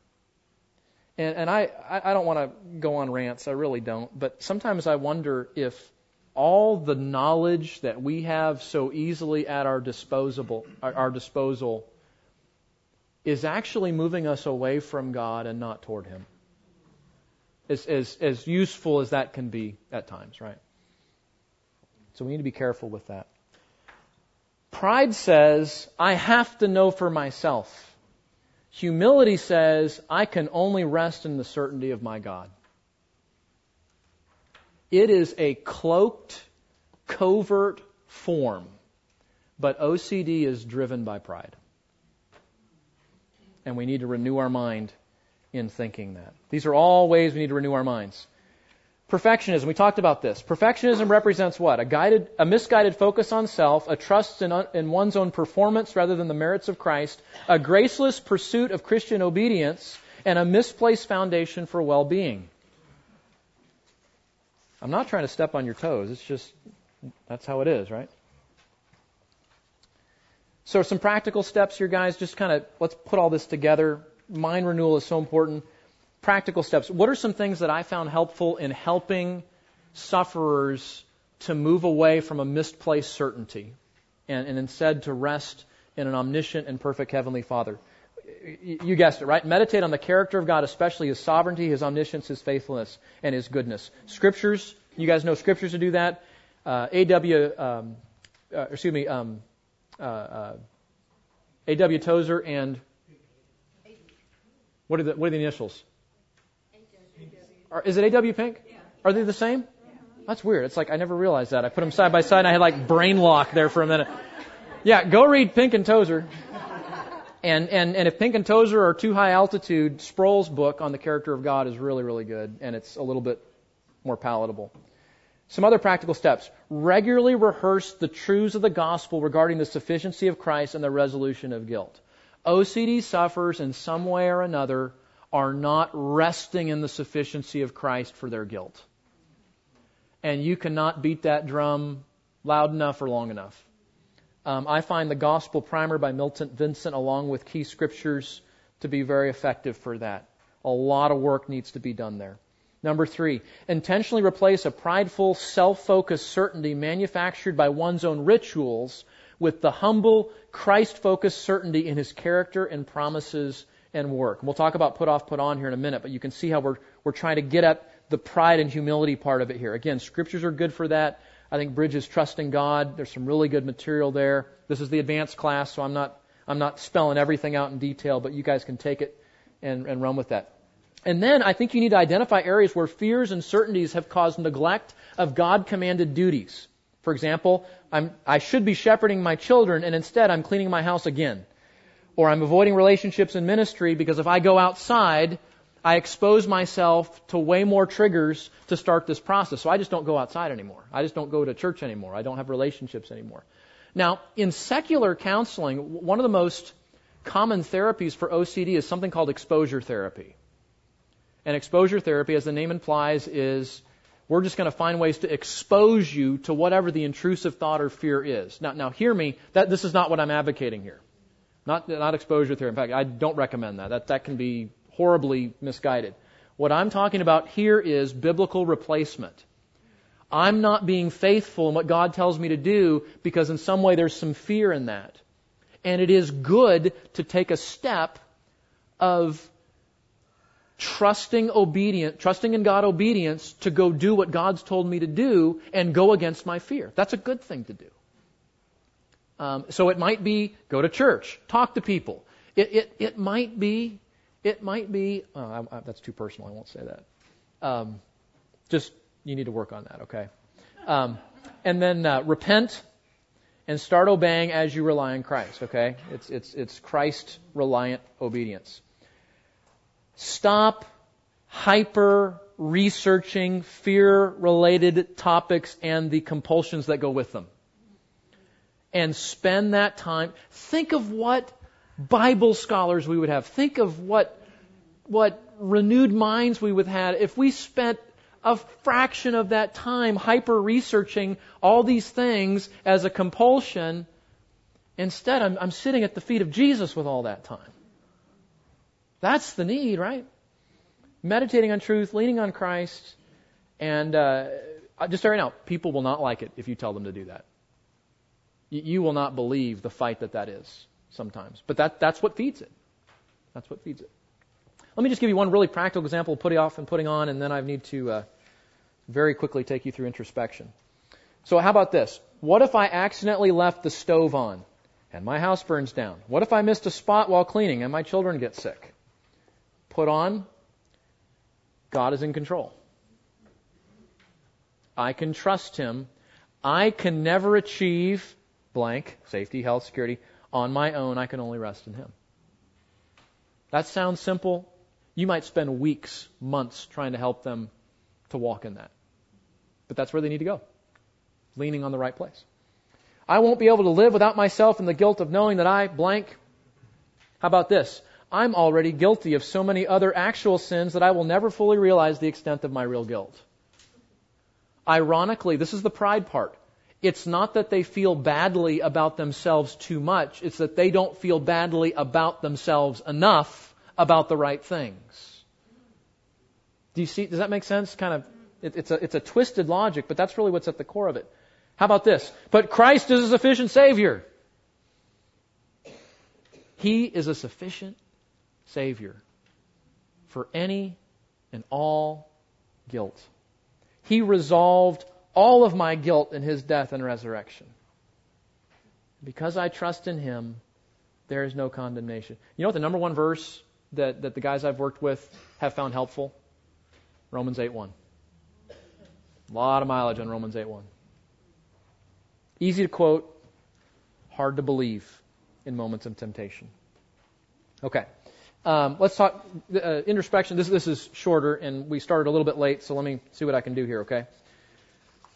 And, and I, I don't want to go on rants, I really don't, but sometimes I wonder if all the knowledge that we have so easily at our disposal, our disposal is actually moving us away from God and not toward Him. As, as, as useful as that can be at times, right? So we need to be careful with that. Pride says, I have to know for myself. Humility says, I can only rest in the certainty of my God. It is a cloaked, covert form, but OCD is driven by pride. And we need to renew our mind in thinking that. These are all ways we need to renew our minds. Perfectionism, we talked about this. Perfectionism represents what? A guided, a misguided focus on self, a trust in, in one's own performance rather than the merits of Christ, a graceless pursuit of Christian obedience, and a misplaced foundation for well-being. I'm not trying to step on your toes. It's just, that's how it is, right? So some practical steps here, guys. Just kind of, let's put all this together. Mind renewal is so important practical steps. What are some things that I found helpful in helping sufferers to move away from a misplaced certainty and, and instead to rest in an omniscient and perfect Heavenly Father? You guessed it, right? Meditate on the character of God, especially His sovereignty, His omniscience, His faithfulness, and His goodness. Scriptures, you guys know Scriptures to do that. Uh, A.W. Um, uh, excuse me, um, uh, uh A.W. Tozer and what are the what are the initials? Are, is it A.W. Pink? Yeah. Are they the same? Yeah. That's weird. It's like I never realized that. I put them side by side and I had like brain lock there for a minute. Yeah, go read Pink and Tozer. And, and, and if Pink and Tozer are too high altitude, Sproul's book on the character of God is really, really good, and it's a little bit more palatable. Some other practical steps. Regularly rehearse the truths of the gospel regarding the sufficiency of Christ and the resolution of guilt. OCD sufferers, in some way or another are not resting in the sufficiency of Christ for their guilt. And you cannot beat that drum loud enough or long enough. Um, I find the Gospel Primer by Milton Vincent, along with key scriptures, to be very effective for that. A lot of work needs to be done there. Number three, intentionally replace a prideful, self focused certainty manufactured by one's own rituals with the humble, Christ focused certainty in his character and promises and work. And we'll talk about put off, put on here in a minute, but you can see how we're, we're trying to get at the pride and humility part of it here. Again, scriptures are good for that. I think Bridges trusting God. There's some really good material there. This is the advanced class, so I'm not, I'm not spelling everything out in detail, but you guys can take it and, and run with that. And then I think you need to identify areas where fears and certainties have caused neglect of God commanded duties. For example, I'm, I should be shepherding my children and instead I'm cleaning my house again. Or I'm avoiding relationships in ministry because if I go outside, I expose myself to way more triggers to start this process. So I just don't go outside anymore. I just don't go to church anymore. I don't have relationships anymore. Now, in secular counseling, one of the most common therapies for OCD is something called exposure therapy. And exposure therapy, as the name implies, is we're just going to find ways to expose you to whatever the intrusive thought or fear is. Now, now hear me. That this is not what I'm advocating here. Not not exposure therapy. In fact, I don't recommend that. That that can be horribly misguided. What I'm talking about here is biblical replacement. I'm not being faithful in what God tells me to do because in some way there's some fear in that. And it is good to take a step of trusting obedient, trusting in God obedience to go do what God's told me to do and go against my fear. That's a good thing to do. Um, so it might be go to church, talk to people. It it it might be it might be oh, I, I, that's too personal. I won't say that. Um, just you need to work on that. Okay. Um, and then uh, repent and start obeying as you rely on Christ. Okay. It's it's it's Christ reliant obedience. Stop hyper researching fear related topics and the compulsions that go with them. And spend that time. Think of what Bible scholars we would have. Think of what, what renewed minds we would have if we spent a fraction of that time hyper researching all these things as a compulsion. Instead, I'm, I'm sitting at the feet of Jesus with all that time. That's the need, right? Meditating on truth, leaning on Christ, and uh, just right now, people will not like it if you tell them to do that. You will not believe the fight that that is sometimes, but that that's what feeds it. That's what feeds it. Let me just give you one really practical example of putting off and putting on, and then I need to uh, very quickly take you through introspection. So, how about this? What if I accidentally left the stove on and my house burns down? What if I missed a spot while cleaning and my children get sick? Put on, God is in control. I can trust Him. I can never achieve blank, safety, health, security, on my own. I can only rest in Him. That sounds simple. You might spend weeks, months trying to help them to walk in that. But that's where they need to go. Leaning on the right place. I won't be able to live without myself and the guilt of knowing that I blank. How about this? I'm already guilty of so many other actual sins that I will never fully realize the extent of my real guilt. Ironically, this is the pride part. It's not that they feel badly about themselves too much, it's that they don't feel badly about themselves enough about the right things. Do you see? Does that make sense? Kind of, it, it's a it's a twisted logic, but that's really what's at the core of it. How about this? But Christ is a sufficient Savior. He is a sufficient Savior for any and all guilt. He resolved all of my guilt in His death and resurrection. Because I trust in Him, there is no condemnation. You know what the number one verse that, that the guys I've worked with have found helpful? Romans 8.1. A lot of mileage on Romans 8.1. Easy to quote, hard to believe in moments of temptation. Okay. Um, let's talk uh, introspection. This, this is shorter, and we started a little bit late, so let me see what I can do here, okay?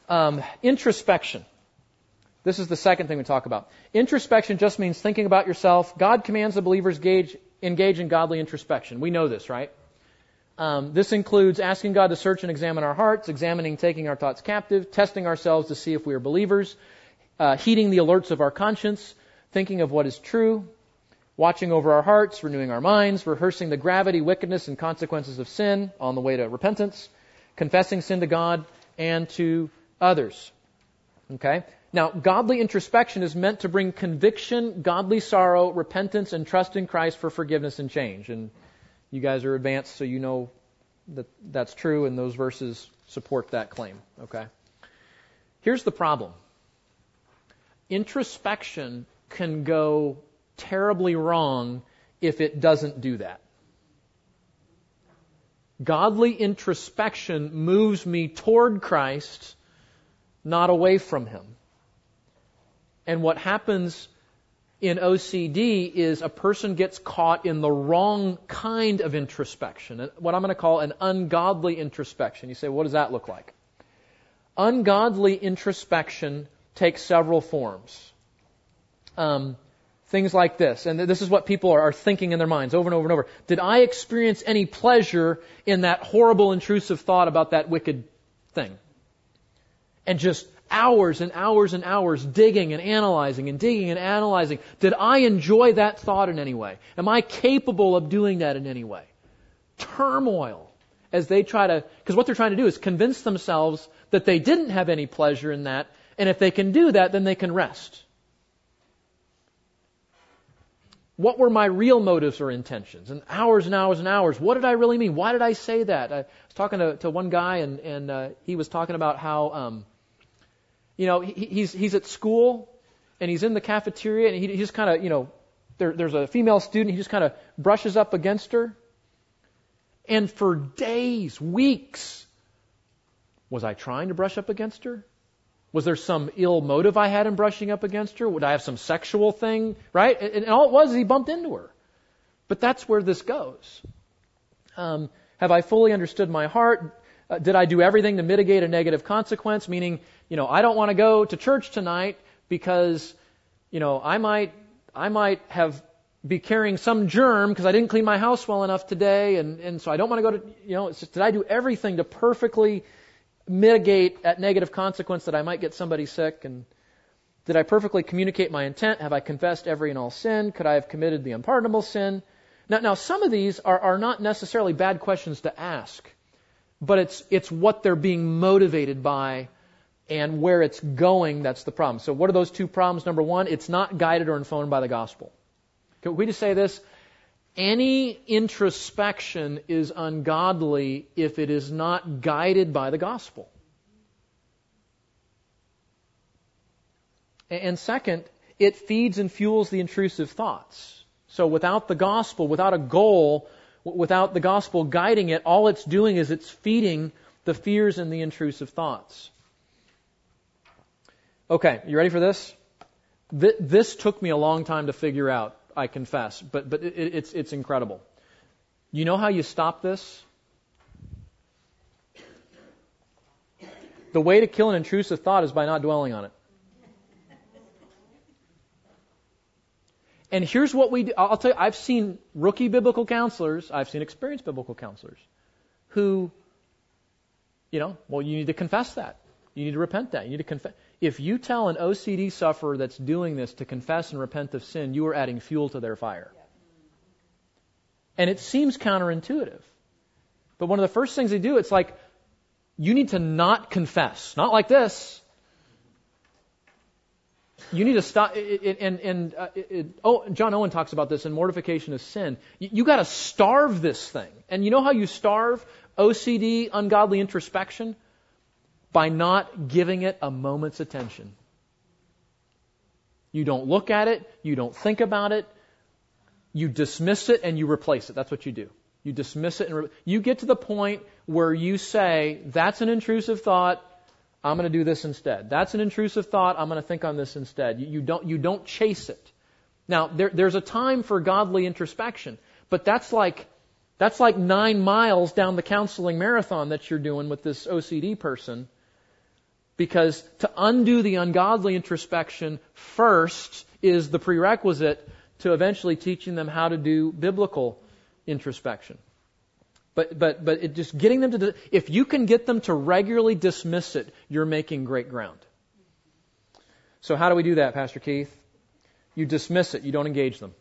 Um, introspection. This is the second thing we talk about. Introspection just means thinking about yourself. God commands the believers engage, engage in godly introspection. We know this, right? Um, this includes asking God to search and examine our hearts, examining taking our thoughts captive, testing ourselves to see if we are believers, uh, heeding the alerts of our conscience, thinking of what is true, watching over our hearts, renewing our minds, rehearsing the gravity, wickedness, and consequences of sin on the way to repentance, confessing sin to God and to others. Okay? Now, godly introspection is meant to bring conviction, godly sorrow, repentance, and trust in Christ for forgiveness and change. And you guys are advanced, so you know that that's true, and those verses support that claim. Okay? Here's the problem introspection can go terribly wrong if it doesn't do that. Godly introspection moves me toward Christ, not away from Him. And what happens in OCD is a person gets caught in the wrong kind of introspection, what I'm going to call an ungodly introspection. You say, what does that look like? Ungodly introspection takes several forms. Um, things like this, and this is what people are, thinking in their minds over and over and over. Did I experience any pleasure in that horrible, intrusive thought about that wicked thing? And just hours and hours and hours digging and analyzing and digging and analyzing. Did I enjoy that thought in any way? Am I capable of doing that in any way? Turmoil as they try to, because what they're trying to do is convince themselves that they didn't have any pleasure in that, and if they can do that, then they can rest. What were my real motives or intentions? And hours and hours and hours. What did I really mean? Why did I say that? I was talking to, to one guy, and, and uh, he was talking about how um, you know, he, he's, he's at school and he's in the cafeteria and he, he just kind of, you know, there, there's a female student, he just kind of brushes up against her. And for days, weeks, was I trying to brush up against her? Was there some ill motive I had in brushing up against her? Would I have some sexual thing? Right? And, and all it was is he bumped into her. But that's where this goes. Um, have I fully understood my heart? Uh, did I do everything to mitigate a negative consequence? Meaning, you know, I don't want to go to church tonight because, you know, I might, I might have be carrying some germ because I didn't clean my house well enough today, and and so I don't want to go to, you know, just, did I do everything to perfectly mitigate that negative consequence that I might get somebody sick? And did I perfectly communicate my intent? Have I confessed every and all sin? Could I have committed the unpardonable sin? Now, now some of these are, are not necessarily bad questions to ask but it's, it's what they're being motivated by and where it's going that's the problem. So, what are those two problems? Number one, it's not guided or informed by the gospel. Can we just say this? Any introspection is ungodly if it is not guided by the gospel. And second, it feeds and fuels the intrusive thoughts. So without the gospel, without a goal, without the gospel guiding it, all it's doing is it's feeding the fears and the intrusive thoughts. Okay, you ready for this? This took me a long time to figure out, I confess, but, but it's, it's incredible. You know how you stop this? The way to kill an intrusive thought is by not dwelling on it. And here's what we do. I'll tell you, I've seen rookie biblical counselors, I've seen experienced biblical counselors who, you know, well, you need to confess that. You need to repent that. You need to confess. If you tell an OCD sufferer that's doing this to confess and repent of sin, you are adding fuel to their fire. And it seems counterintuitive. But one of the first things they do, it's like, you need to not confess. Not like this you need to stop. And, and uh, it, oh, John Owen talks about this in Mortification of Sin. You, you got to starve this thing. And you know how you starve OCD, ungodly introspection? By not giving it a moment's attention. You don't look at it, you don't think about it, you dismiss it and you replace it. That's what you do. You dismiss it and re- you get to the point where you say, that's an intrusive thought, I'm going to do this instead. That's an intrusive thought. I'm going to think on this instead. You, you don't, you don't chase it. Now, there, there's a time for godly introspection, but that's like, that's like nine miles down the counseling marathon that you're doing with this OCD person. Because to undo the ungodly introspection first is the prerequisite to eventually teaching them how to do biblical introspection. But, but, but it just getting them to, if you can get them to regularly dismiss it, you're making great ground. So how do we do that, Pastor Keith? You dismiss it, you don't engage them.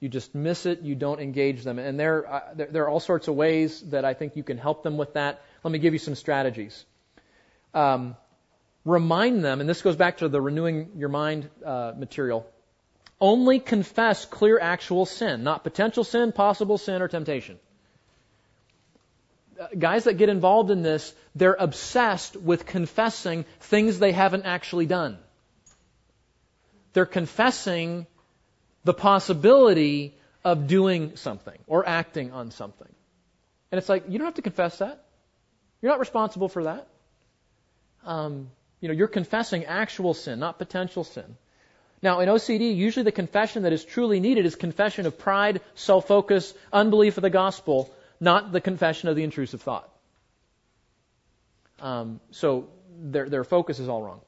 You dismiss it, you don't engage them. And there, uh, there, there, are all sorts of ways that I think you can help them with that. Let me give you some strategies. Um, remind them, and this goes back to the renewing your mind uh, material. Only confess clear actual sin, not potential sin, possible sin, or temptation guys that get involved in this, they're obsessed with confessing things they haven't actually done. They're confessing the possibility of doing something or acting on something. And it's like, you don't have to confess that. You're not responsible for that. Um, you know, you're confessing actual sin, not potential sin. Now, in OCD, usually the confession that is truly needed is confession of pride, self-focus, unbelief of the gospel, not the confession of the intrusive thought. Um, so their, their focus is all wrong.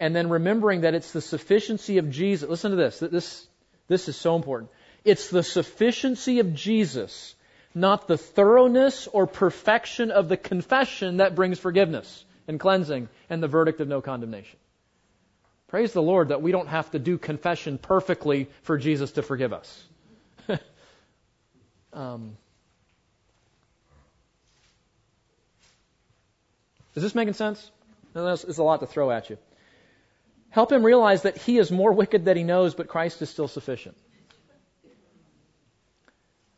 And then remembering that it's the sufficiency of Jesus. Listen to this. This, this is so important. It's the sufficiency of Jesus, not the thoroughness or perfection of the confession that brings forgiveness and cleansing and the verdict of no condemnation. Praise the Lord that we don't have to do confession perfectly for Jesus to forgive us. *laughs* um, is this making sense? It's a lot to throw at you. Help him realize that he is more wicked than he knows, but Christ is still sufficient.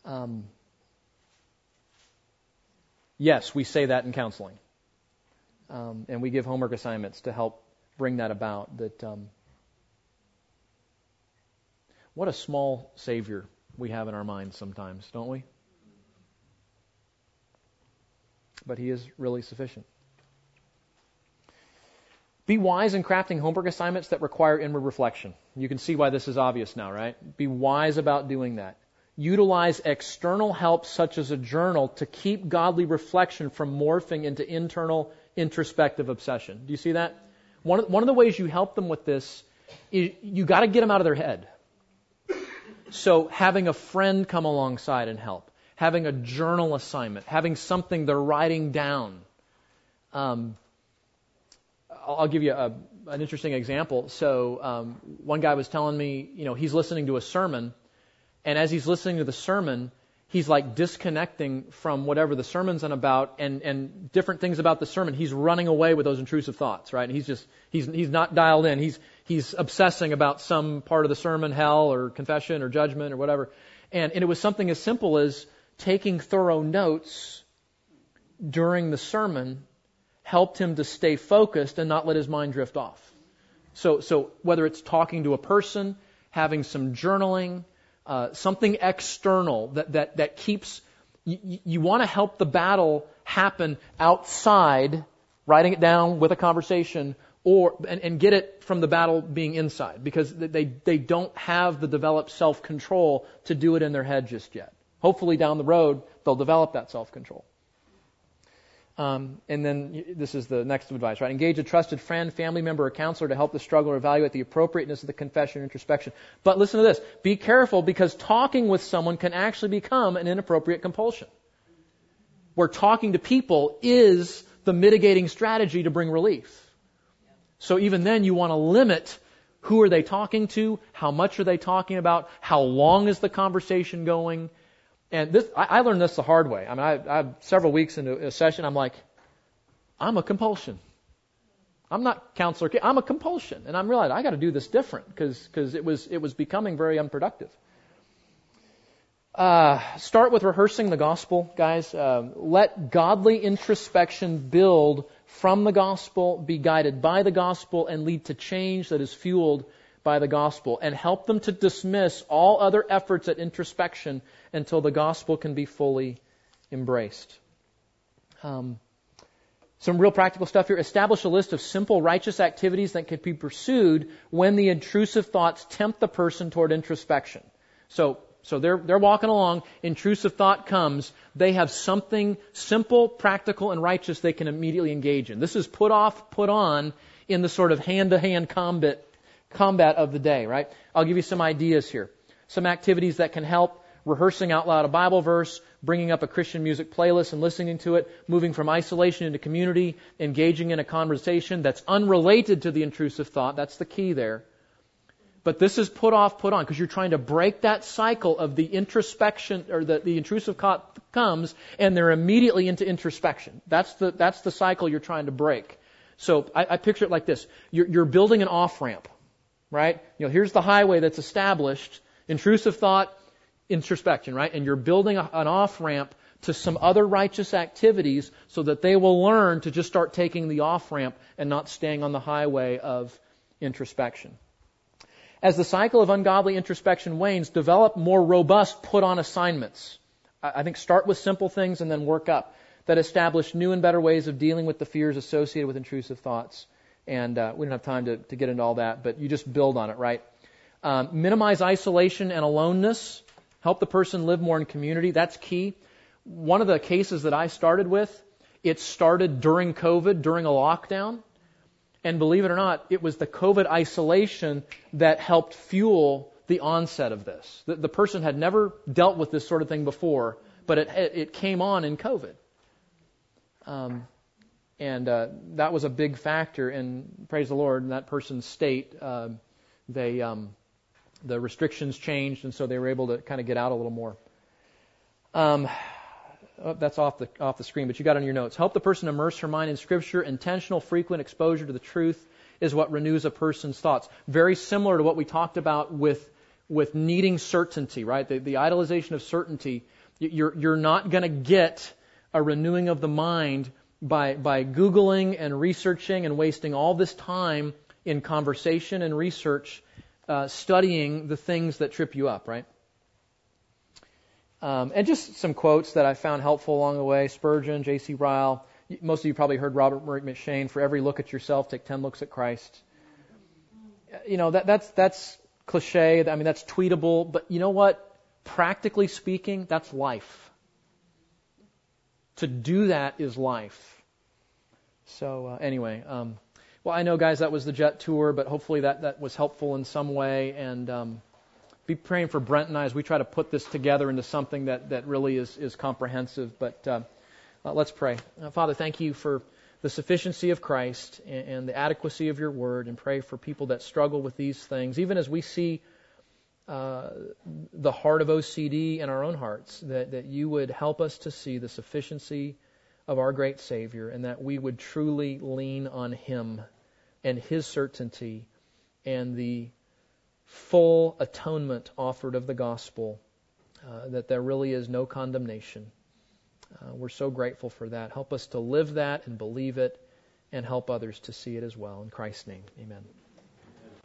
Um, yes, we say that in counseling. Um, and we give homework assignments to help bring that about. That um, what a small Savior we have in our minds sometimes, don't we? But He is really sufficient. Be wise in crafting homework assignments that require inward reflection. You can see why this is obvious now, right? Be wise about doing that. Utilize external help such as a journal to keep godly reflection from morphing into internal introspective obsession. Do you see that? One of, one of the ways you help them with this is you got to get them out of their head. So having a friend come alongside and help, having a journal assignment, having something they're writing down. Um, I'll give you a, an interesting example. So um, one guy was telling me, you know, he's listening to a sermon, and as he's listening to the sermon, he's like disconnecting from whatever the sermon's on about and, and different things about the sermon. He's running away with those intrusive thoughts, right? And he's just, he's, he's not dialed in. He's, he's obsessing about some part of the sermon, hell or confession or judgment or whatever. And, and it was something as simple as taking thorough notes during the sermon helped him to stay focused and not let his mind drift off. So, so whether it's talking to a person, having some journaling, uh, something external that, that, that keeps, you, you want to help the battle happen outside, writing it down with a conversation, or, and, and get it from the battle being inside, because they, they don't have the developed self-control to do it in their head just yet. Hopefully down the road, they'll develop that self-control. Um, and then this is the next advice, right? Engage a trusted friend, family member, or counselor to help the struggle or evaluate the appropriateness of the confession and introspection. But listen to this. Be careful because talking with someone can actually become an inappropriate compulsion. Where talking to people is the mitigating strategy to bring relief. So even then you want to limit who are they talking to? How much are they talking about? How long is the conversation going? And this, I, I learned this the hard way. I mean, I, I several weeks into a session, I'm like, I'm a compulsion. I'm not counselor. I'm a compulsion, and I'm realizing I got to do this different because because it was it was becoming very unproductive. Uh, start with rehearsing the gospel, guys. Uh, let godly introspection build from the gospel, be guided by the gospel, and lead to change that is fueled by the gospel and help them to dismiss all other efforts at introspection until the gospel can be fully embraced. Um, some real practical stuff here. Establish a list of simple righteous activities that can be pursued when the intrusive thoughts tempt the person toward introspection. So, so they're, they're walking along, intrusive thought comes, they have something simple, practical, and righteous they can immediately engage in. This is put off, put on in the sort of hand to hand combat combat of the day, right? I'll give you some ideas here. Some activities that can help rehearsing out loud a Bible verse, bringing up a Christian music playlist and listening to it, moving from isolation into community, engaging in a conversation that's unrelated to the intrusive thought. That's the key there. But this is put off, put on, because you're trying to break that cycle of the introspection, or the, the intrusive thought comes, and they're immediately into introspection. That's the, that's the cycle you're trying to break. So I, I picture it like this. You're, you're building an off ramp right? You know, here's the highway that's established, intrusive thought, introspection, right? And you're building a, an off ramp to some other righteous activities so that they will learn to just start taking the off ramp and not staying on the highway of introspection. As the cycle of ungodly introspection wanes, develop more robust put on assignments. I think start with simple things and then work up that establish new and better ways of dealing with the fears associated with intrusive thoughts. And uh, we don't have time to, to get into all that, but you just build on it, right? Um, minimize isolation and aloneness. Help the person live more in community. That's key. One of the cases that I started with, it started during COVID, during a lockdown. And believe it or not, it was the COVID isolation that helped fuel the onset of this. The, the person had never dealt with this sort of thing before, but it, it, came on in COVID. Um, and uh, that was a big factor in, praise the Lord, in that person's state. Uh, they, um, the restrictions changed, and so they were able to kind of get out a little more. Um, oh, that's off the off the screen, but you got on your notes. Help the person immerse her mind in Scripture. Intentional, frequent exposure to the truth is what renews a person's thoughts. Very similar to what we talked about with with needing certainty, right? The, the idolization of certainty. You're you're not going to get a renewing of the mind by by googling and researching and wasting all this time in conversation and research, uh, studying the things that trip you up, right? Um, and just some quotes that I found helpful along the way. Spurgeon, J.C. Ryle. Most of you probably heard Robert Murray M'Cheyne. For every look at yourself, take ten looks at Christ. You know that that's that's cliche. I mean that's tweetable. But you know what? Practically speaking, that's life. To do that is life. So uh, anyway, um, well I know guys that was the jet tour, but hopefully that that was helpful in some way and. Um, be praying for Brent and I as we try to put this together into something that, that really is, is comprehensive. But uh, uh, let's pray. Uh, Father, thank you for the sufficiency of Christ and, and, the adequacy of your word, and pray for people that struggle with these things, even as we see uh, the heart of OCD in our own hearts, that, that you would help us to see the sufficiency of our great Savior, and that we would truly lean on Him and His certainty and the full atonement offered of the gospel, uh, that there really is no condemnation. Uh, we're so grateful for that. Help us to live that and believe it, and help others to see it as well. In Christ's name, amen.